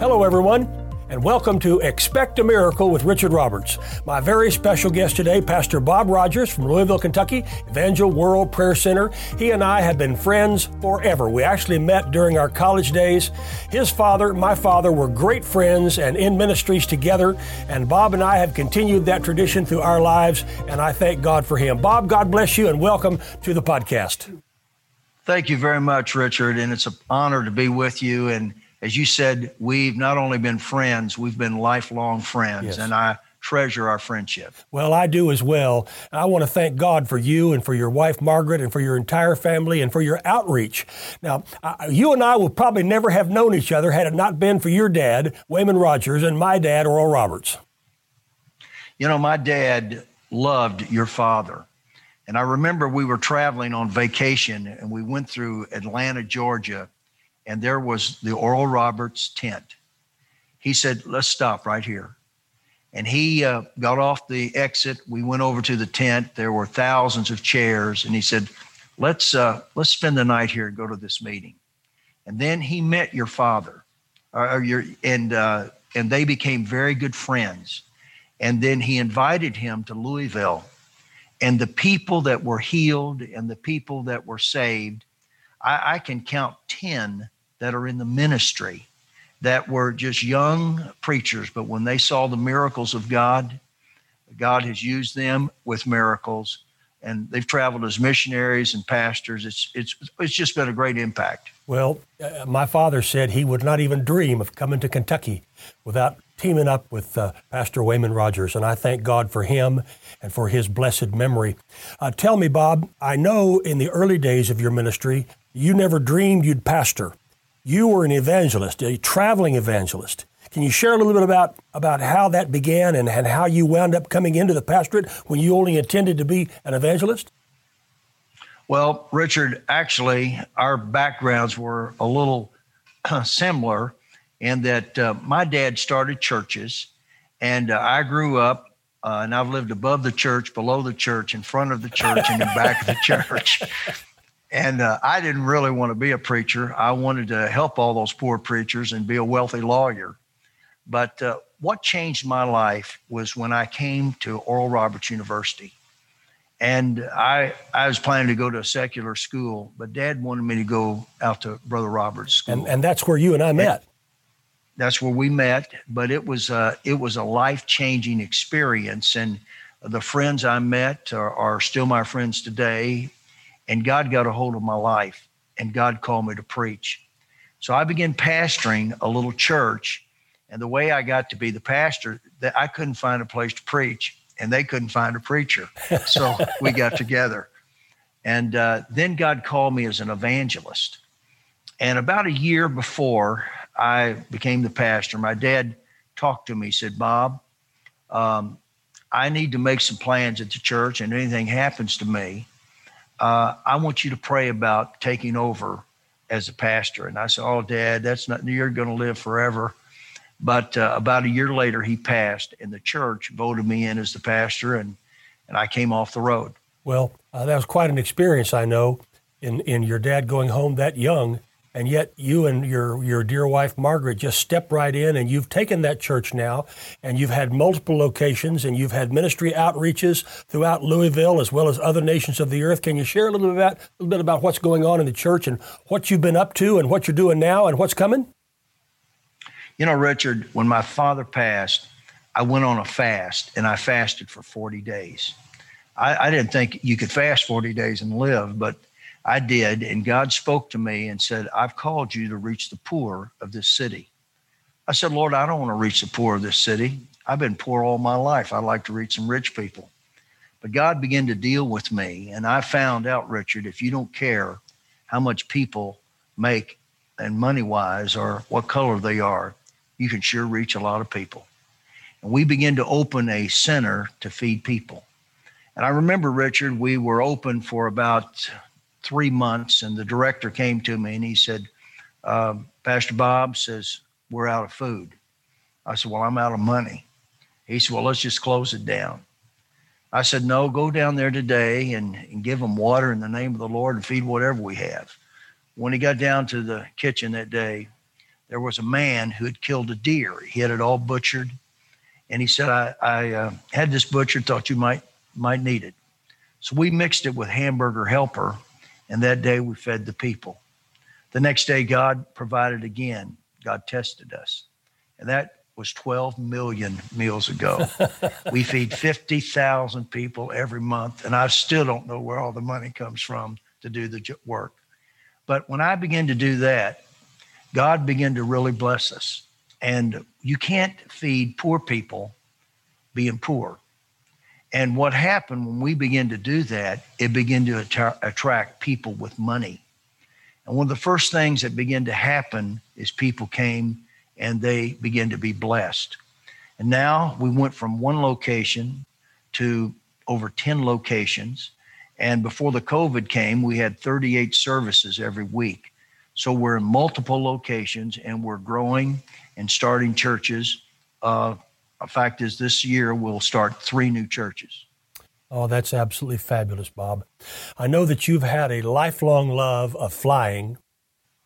Hello, everyone, and welcome to Expect a Miracle with Richard Roberts. My very special guest today, Pastor Bob Rodgers from Louisville, Kentucky, Evangel World Prayer Center. He and I have been friends forever. We actually met during our college days. His father, my father, were great friends and in ministries together, and Bob and I have continued that tradition through our lives, and I thank God for him. Bob, God bless you, and welcome to the podcast. Thank you very much, Richard, and it's an honor to be with you and as you said, we've not only been friends, we've been lifelong friends. Yes. And I treasure our friendship. Well, I do as well. I want to thank God for you and for your wife, Margaret, and for your entire family and for your outreach. Now, you and I would probably never have known each other had it not been for your dad, Wayman Rodgers, and my dad, Oral Roberts. You know, my dad loved your father. And I remember we were traveling on vacation and we went through Atlanta, Georgia and there was the Oral Roberts tent. He said, Let's stop right here. And he uh, got off the exit. We went over to the tent. There were thousands of chairs. And he said, Let's, uh, let's spend the night here and go to this meeting. And then he met your father, or your, and, uh, and they became very good friends. And then he invited him to Louisville. And the people that were healed and the people that were saved I, I can count 10 that are in the ministry that were just young preachers, but when they saw the miracles of God, God has used them with miracles, and they've traveled as missionaries and pastors. It's it's it's just been a great impact. Well, uh, my father said he would not even dream of coming to Kentucky without teaming up with uh, Pastor Wayman Rodgers, and I thank God for him and for his blessed memory. Uh, tell me, Bob, I know in the early days of your ministry, you never dreamed you'd pastor. You were an evangelist, a traveling evangelist. Can you share a little bit about, about how that began and, and how you wound up coming into the pastorate when you only intended to be an evangelist? Well, Richard, actually, our backgrounds were a little similar in that uh, my dad started churches, and uh, I grew up, uh, and I've lived above the church, below the church, in front of the church, and in back of the church. And uh, I didn't really want to be a preacher. I wanted to help all those poor preachers and be a wealthy lawyer. But uh, what changed my life was when I came to Oral Roberts University. And I, I was planning to go to a secular school, but dad wanted me to go out to Brother Roberts' school. And, and that's where you and I met that's where we met. But it was a, it was a life changing experience, and the friends I met are, are still my friends today. And God got a hold of my life, and God called me to preach. So I began pastoring a little church, and the way I got to be the pastor, that I couldn't find a place to preach, and they couldn't find a preacher. So we got together. And uh, then God called me as an evangelist. And about a year before, I became the pastor, my dad talked to me. He said, Bob, um, I need to make some plans at the church, and anything happens to me, uh, I want you to pray about taking over as a pastor. And I said, Oh, Dad, that's not, you're going to live forever. But uh, about a year later, he passed, and the church voted me in as the pastor, and, and I came off the road. Well, uh, that was quite an experience, I know, in, in your dad going home that young and yet you and your, your dear wife, Margaret, just step right in and you've taken that church now and you've had multiple locations and you've had ministry outreaches throughout Louisville as well as other nations of the earth. Can you share a little bit about, a little bit about what's going on in the church and what you've been up to and what you're doing now and what's coming? You know, Richard, when my father passed, I went on a fast and I fasted for 40 days. I, I didn't think you could fast 40 days and live, but I did, and God spoke to me and said, I've called you to reach the poor of this city. I said, Lord, I don't want to reach the poor of this city. I've been poor all my life. I'd like to reach some rich people. But God began to deal with me, and I found out, Richard, if you don't care how much people make and money wise or what color they are, you can sure reach a lot of people. And we began to open a center to feed people. And I remember, Richard, we were open for about three months, and the director came to me and he said, um, Pastor Bob says, We're out of food. I said, Well, I'm out of money. He said, Well, let's just close it down. I said, No, go down there today and, and give them water in the name of the Lord and feed whatever we have. When he got down to the kitchen that day, there was a man who had killed a deer. He had it all butchered, and he said, "I, I uh, had this butchered. Thought you might might need it." So we mixed it with hamburger helper, and that day we fed the people. The next day, God provided again. God tested us, and that was 12 million meals ago. we feed 50,000 people every month, and I still don't know where all the money comes from to do the work. But when I began to do that, God began to really bless us. And you can't feed poor people being poor. And what happened when we began to do that, it began to att- attract people with money. And one of the first things that began to happen is people came and they began to be blessed. And now we went from one location to over 10 locations. And before the COVID came, we had 38 services every week. So we're in multiple locations and we're growing and starting churches. Uh, the fact is, this year we'll start three new churches. Oh, that's absolutely fabulous, Bob. I know that you've had a lifelong love of flying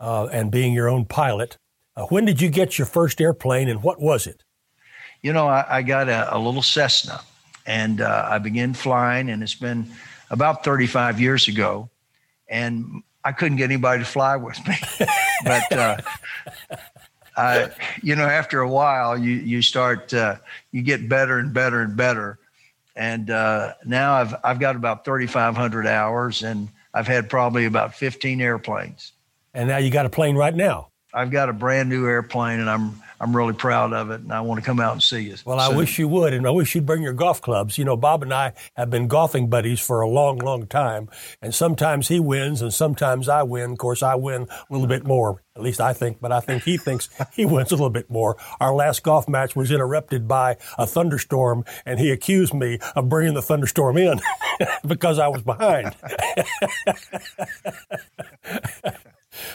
uh, and being your own pilot. Uh, when did you get your first airplane and what was it? You know, I, I got a, a, little Cessna and uh, I began flying, and it's been about 35 years ago. And I couldn't get anybody to fly with me. but uh, you know, after a while, you you start uh, you get better and better and better. And uh, now I've I've got about 3,500 hours, and I've had probably about 15 airplanes. And now you got a plane right now. I've got a brand new airplane, and I'm I'm really proud of it, and I want to come out and see you. Well, soon. I wish you would, and I wish you'd bring your golf clubs. You know, Bob and I have been golfing buddies for a long, long time, and sometimes he wins, and sometimes I win. Of course, I win a little bit more, at least I think, but I think he thinks he wins a little bit more. Our last golf match was interrupted by a thunderstorm, and he accused me of bringing the thunderstorm in because I was behind.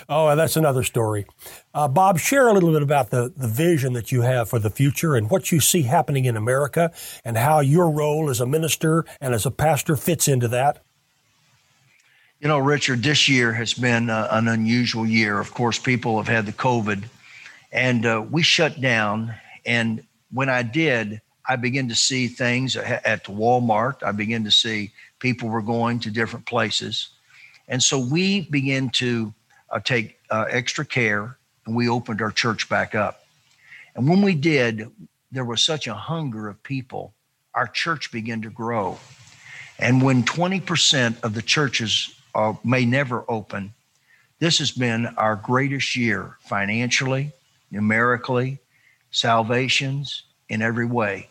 Oh, that's another story. Uh, Bob, share a little bit about the, the vision that you have for the future and what you see happening in America and how your role as a minister and as a pastor fits into that. You know, Richard, this year has been uh, an unusual year. Of course, people have had the COVID, and uh, we shut down. And when I did, I began to see things at the Walmart. I began to see people were going to different places. And so we began to uh, take uh, extra care, and we opened our church back up. And when we did, there was such a hunger of people, our church began to grow. And when 20% of the churches uh, may never open, this has been our greatest year financially, numerically, salvations, in every way.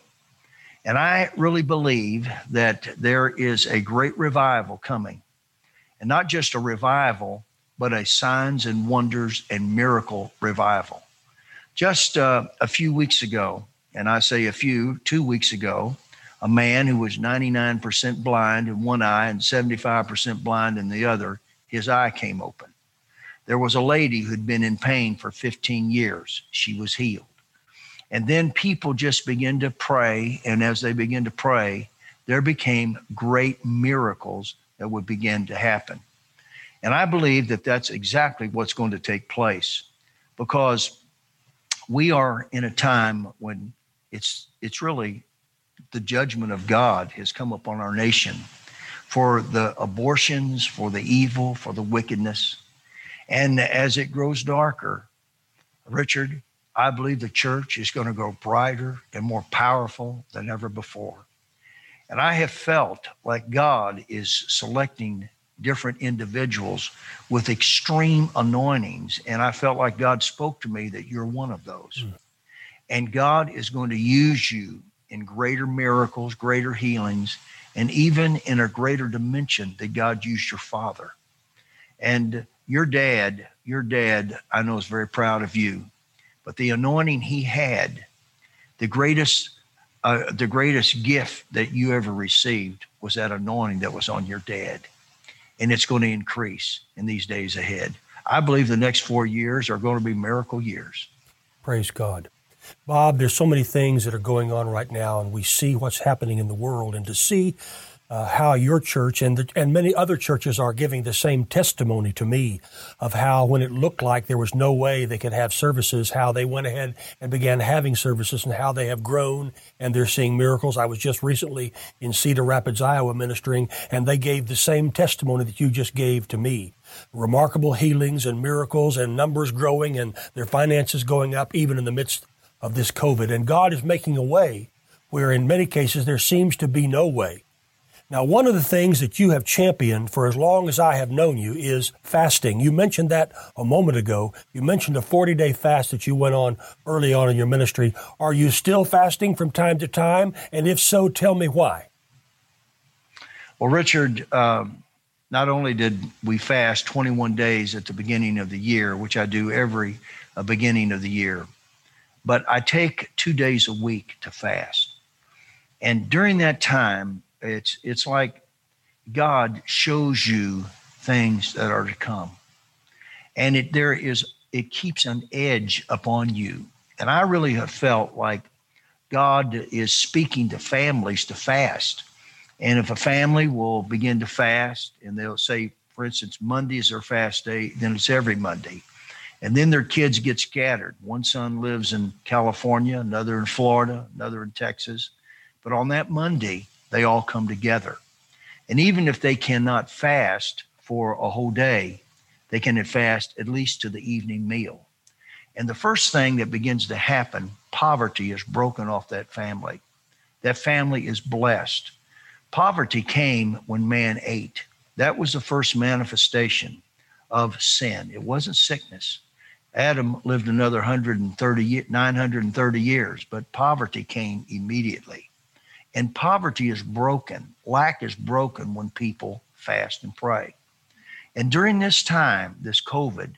And I really believe that there is a great revival coming. And not just a revival, but a signs and wonders and miracle revival. Just uh, a few weeks ago, and I say a few, two weeks ago, a man who was 99% blind in one eye and 75% blind in the other, his eye came open. There was a lady who'd been in pain for 15 years. She was healed. And then people just began to pray. And as they began to pray, there became great miracles that would begin to happen. And I believe that that's exactly what's going to take place because we are in a time when it's it's really the judgment of God has come upon our nation for the abortions, for the evil, for the wickedness. And as it grows darker, Richard, I believe the church is going to grow brighter and more powerful than ever before. And I have felt like God is selecting different individuals with extreme anointings. And I felt like God spoke to me that you're one of those. Mm. And God is going to use you in greater miracles, greater healings, and even in a greater dimension that God used your father. And your dad, your dad, I know is very proud of you, but the anointing he had, the greatest, uh, the greatest gift that you ever received was that anointing that was on your dad and it's going to increase in these days ahead. I believe the next four years are going to be miracle years. Praise God. Bob, there's so many things that are going on right now, and we see what's happening in the world. And to see uh, how your church and the, and many other churches are giving the same testimony to me of how when it looked like there was no way they could have services, how they went ahead and began having services and how they have grown and they're seeing miracles. I was just recently in Cedar Rapids, Iowa ministering and they gave the same testimony that you just gave to me. Remarkable healings and miracles and numbers growing and their finances going up even in the midst of this COVID. And God is making a way where in many cases there seems to be no way. Now, one of the things that you have championed for as long as I have known you is fasting. You mentioned that a moment ago. You mentioned a 40 day fast that you went on early on in your ministry. Are you still fasting from time to time? And if so, tell me why. Well, Richard, uh, not only did we fast 21 days at the beginning of the year, which I do every uh, beginning of the year, but I take two days a week to fast. And during that time, it's it's like God shows you things that are to come. And it there is it keeps an edge upon you. And I really have felt like God is speaking to families to fast. And if a family will begin to fast and they'll say, for instance, Monday is their fast day, then it's every Monday. And then their kids get scattered. One son lives in California, another in Florida, another in Texas. But on that Monday, they all come together. And even if they cannot fast for a whole day, they can fast at least to the evening meal. And the first thing that begins to happen, poverty is broken off that family. That family is blessed. Poverty came when man ate. That was the first manifestation of sin. It wasn't sickness. Adam lived another 130, 930 years, but poverty came immediately. And poverty is broken, lack is broken when people fast and pray. And during this time, this COVID,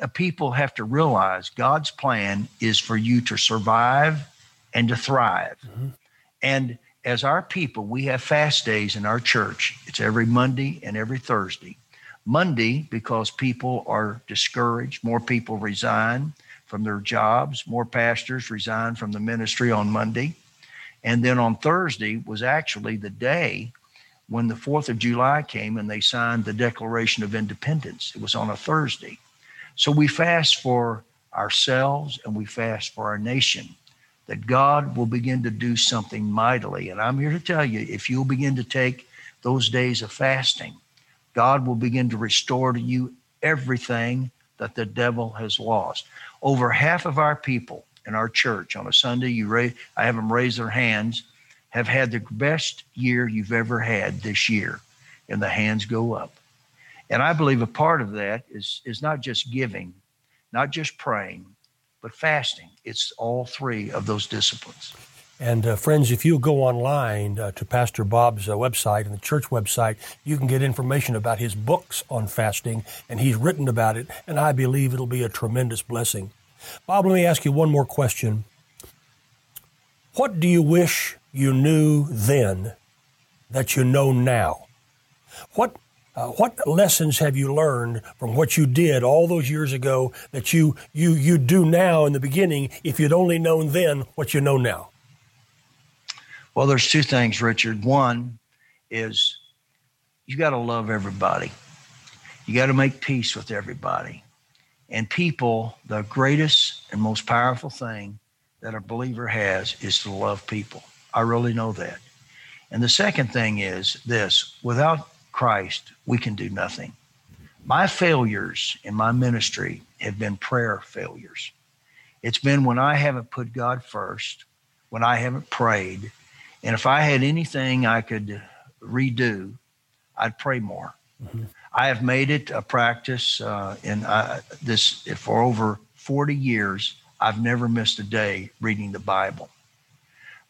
uh, people have to realize God's plan is for you to survive and to thrive. Mm-hmm. And as our people, we have fast days in our church. It's every Monday and every Thursday. Monday, because people are discouraged, more people resign from their jobs, more pastors resign from the ministry on Monday. And then on Thursday was actually the day when the 4th of July came and they signed the Declaration of Independence. It was on a Thursday. So we fast for ourselves and we fast for our nation that God will begin to do something mightily. And I'm here to tell you if you'll begin to take those days of fasting, God will begin to restore to you everything that the devil has lost. Over half of our people in our church on a Sunday. You raise, I have them raise their hands, have had the best year you've ever had this year, and the hands go up. And I believe a part of that is is not just giving, not just praying, but fasting. It's all three of those disciplines. And uh, friends, if you go online uh, to Pastor Bob's uh, website and the church website, you can get information about his books on fasting, and he's written about it, and I believe it'll be a tremendous blessing. Bob, let me ask you one more question. What do you wish you knew then that you know now? What uh, what lessons have you learned from what you did all those years ago that you you you do now in the beginning if you'd only known then what you know now? Well, there's two things, Richard. One is you got to love everybody. You got to make peace with everybody. And people, the greatest and most powerful thing that a believer has is to love people. I really know that. And the second thing is this without Christ, we can do nothing. My failures in my ministry have been prayer failures. It's been when I haven't put God first, when I haven't prayed. And if I had anything I could redo, I'd pray more. Mm-hmm. I have made it a practice uh, in uh, this for over 40 years. I've never missed a day reading the Bible.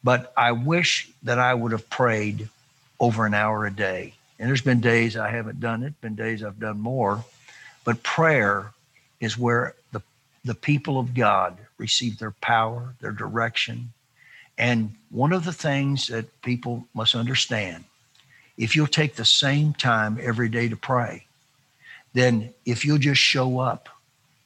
But I wish that I would have prayed over an hour a day. And there's been days I haven't done it, been days I've done more. But prayer is where the, the people of God receive their power, their direction. And one of the things that people must understand if you'll take the same time every day to pray, then if you'll just show up,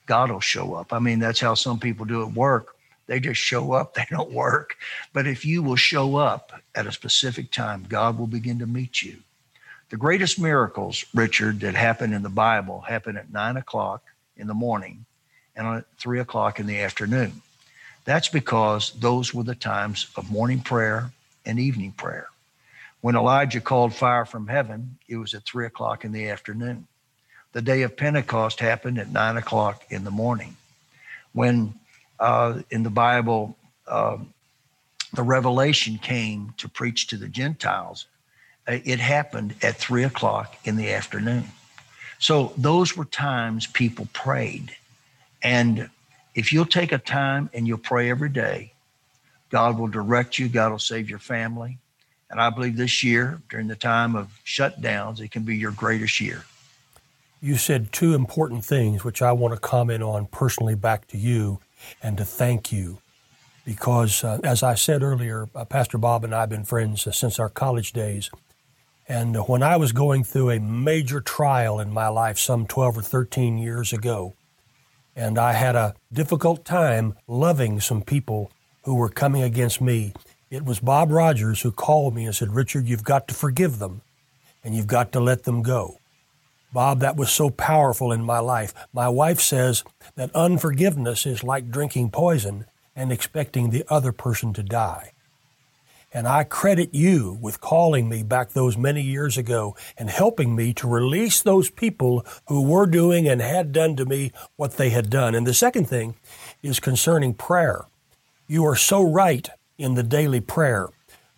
God will show up. I mean, that's how some people do at work. They just show up, they don't work. But if you will show up at a specific time, God will begin to meet you. The greatest miracles, Richard, that happen in the Bible happen at nine o'clock in the morning and at three o'clock in the afternoon. That's because those were the times of morning prayer and evening prayer. When Elijah called fire from heaven, it was at three o'clock in the afternoon. The day of Pentecost happened at nine o'clock in the morning. When uh, in the Bible, uh, the revelation came to preach to the Gentiles, uh, it happened at three o'clock in the afternoon. So those were times people prayed. And if you'll take a time and you'll pray every day, God will direct you, God will save your family. And I believe this year, during the time of shutdowns, it can be your greatest year. You said two important things, which I want to comment on personally back to you and to thank you. Because, uh, as I said earlier, uh, Pastor Bob and I have been friends uh, since our college days. And when I was going through a major trial in my life some 12 or 13 years ago, and I had a difficult time loving some people who were coming against me, it was Bob Rodgers who called me and said, Richard, you've got to forgive them and you've got to let them go. Bob, that was so powerful in my life. My wife says that unforgiveness is like drinking poison and expecting the other person to die. And I credit you with calling me back those many years ago and helping me to release those people who were doing and had done to me what they had done. And the second thing is concerning prayer. You are so right in the daily prayer.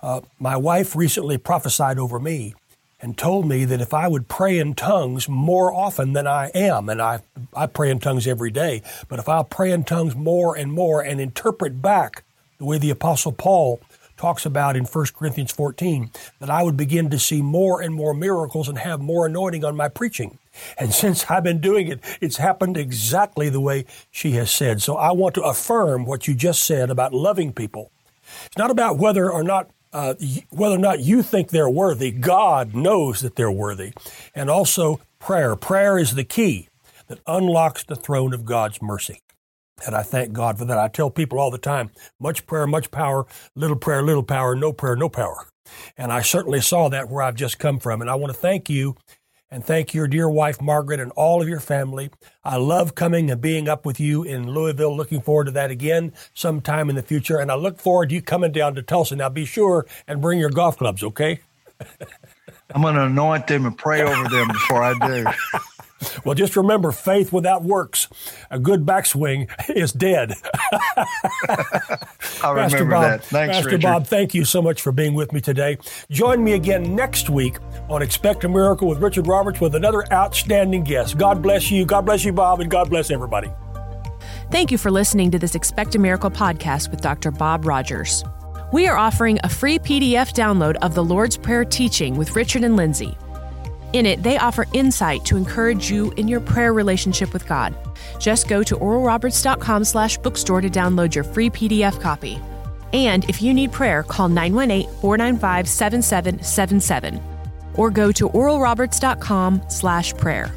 Uh, my wife recently prophesied over me and told me that if I would pray in tongues more often than I am, and I, I pray in tongues every day, but if I'll pray in tongues more and more and interpret back the way the Apostle Paul talks about in 1 Corinthians 14, that I would begin to see more and more miracles and have more anointing on my preaching. And since I've been doing it, it's happened exactly the way she has said. So I want to affirm what you just said about loving people. It's not about whether or not uh, whether or not you think they're worthy, God knows that they're worthy. And also prayer. Prayer is the key that unlocks the throne of God's mercy. And I thank God for that. I tell people all the time much prayer, much power, little prayer, little power, no prayer, no power. And I certainly saw that where I've just come from. And I want to thank you and thank your dear wife, Margaret, and all of your family. I love coming and being up with you in Louisville. Looking forward to that again sometime in the future. And I look forward to you coming down to Tulsa. Now be sure and bring your golf clubs, okay? I'm going to anoint them and pray over them before I do. Well, just remember faith without works, a good backswing is dead. I'll Pastor remember Bob, that. Thanks, Pastor Richard. Bob, thank you so much for being with me today. Join me again next week on Expect a Miracle with Richard Roberts with another outstanding guest. God bless you. God bless you, Bob, and God bless everybody. Thank you for listening to this Expect a Miracle podcast with Dr. Bob Rodgers. We are offering a free PDF download of the Lord's Prayer teaching with Richard and Lindsay. In it, they offer insight to encourage you in your prayer relationship with God. Just go to oralroberts.com slash bookstore to download your free PDF copy. And if you need prayer, call 918-495-7777 or go to oralroberts.com slash prayer.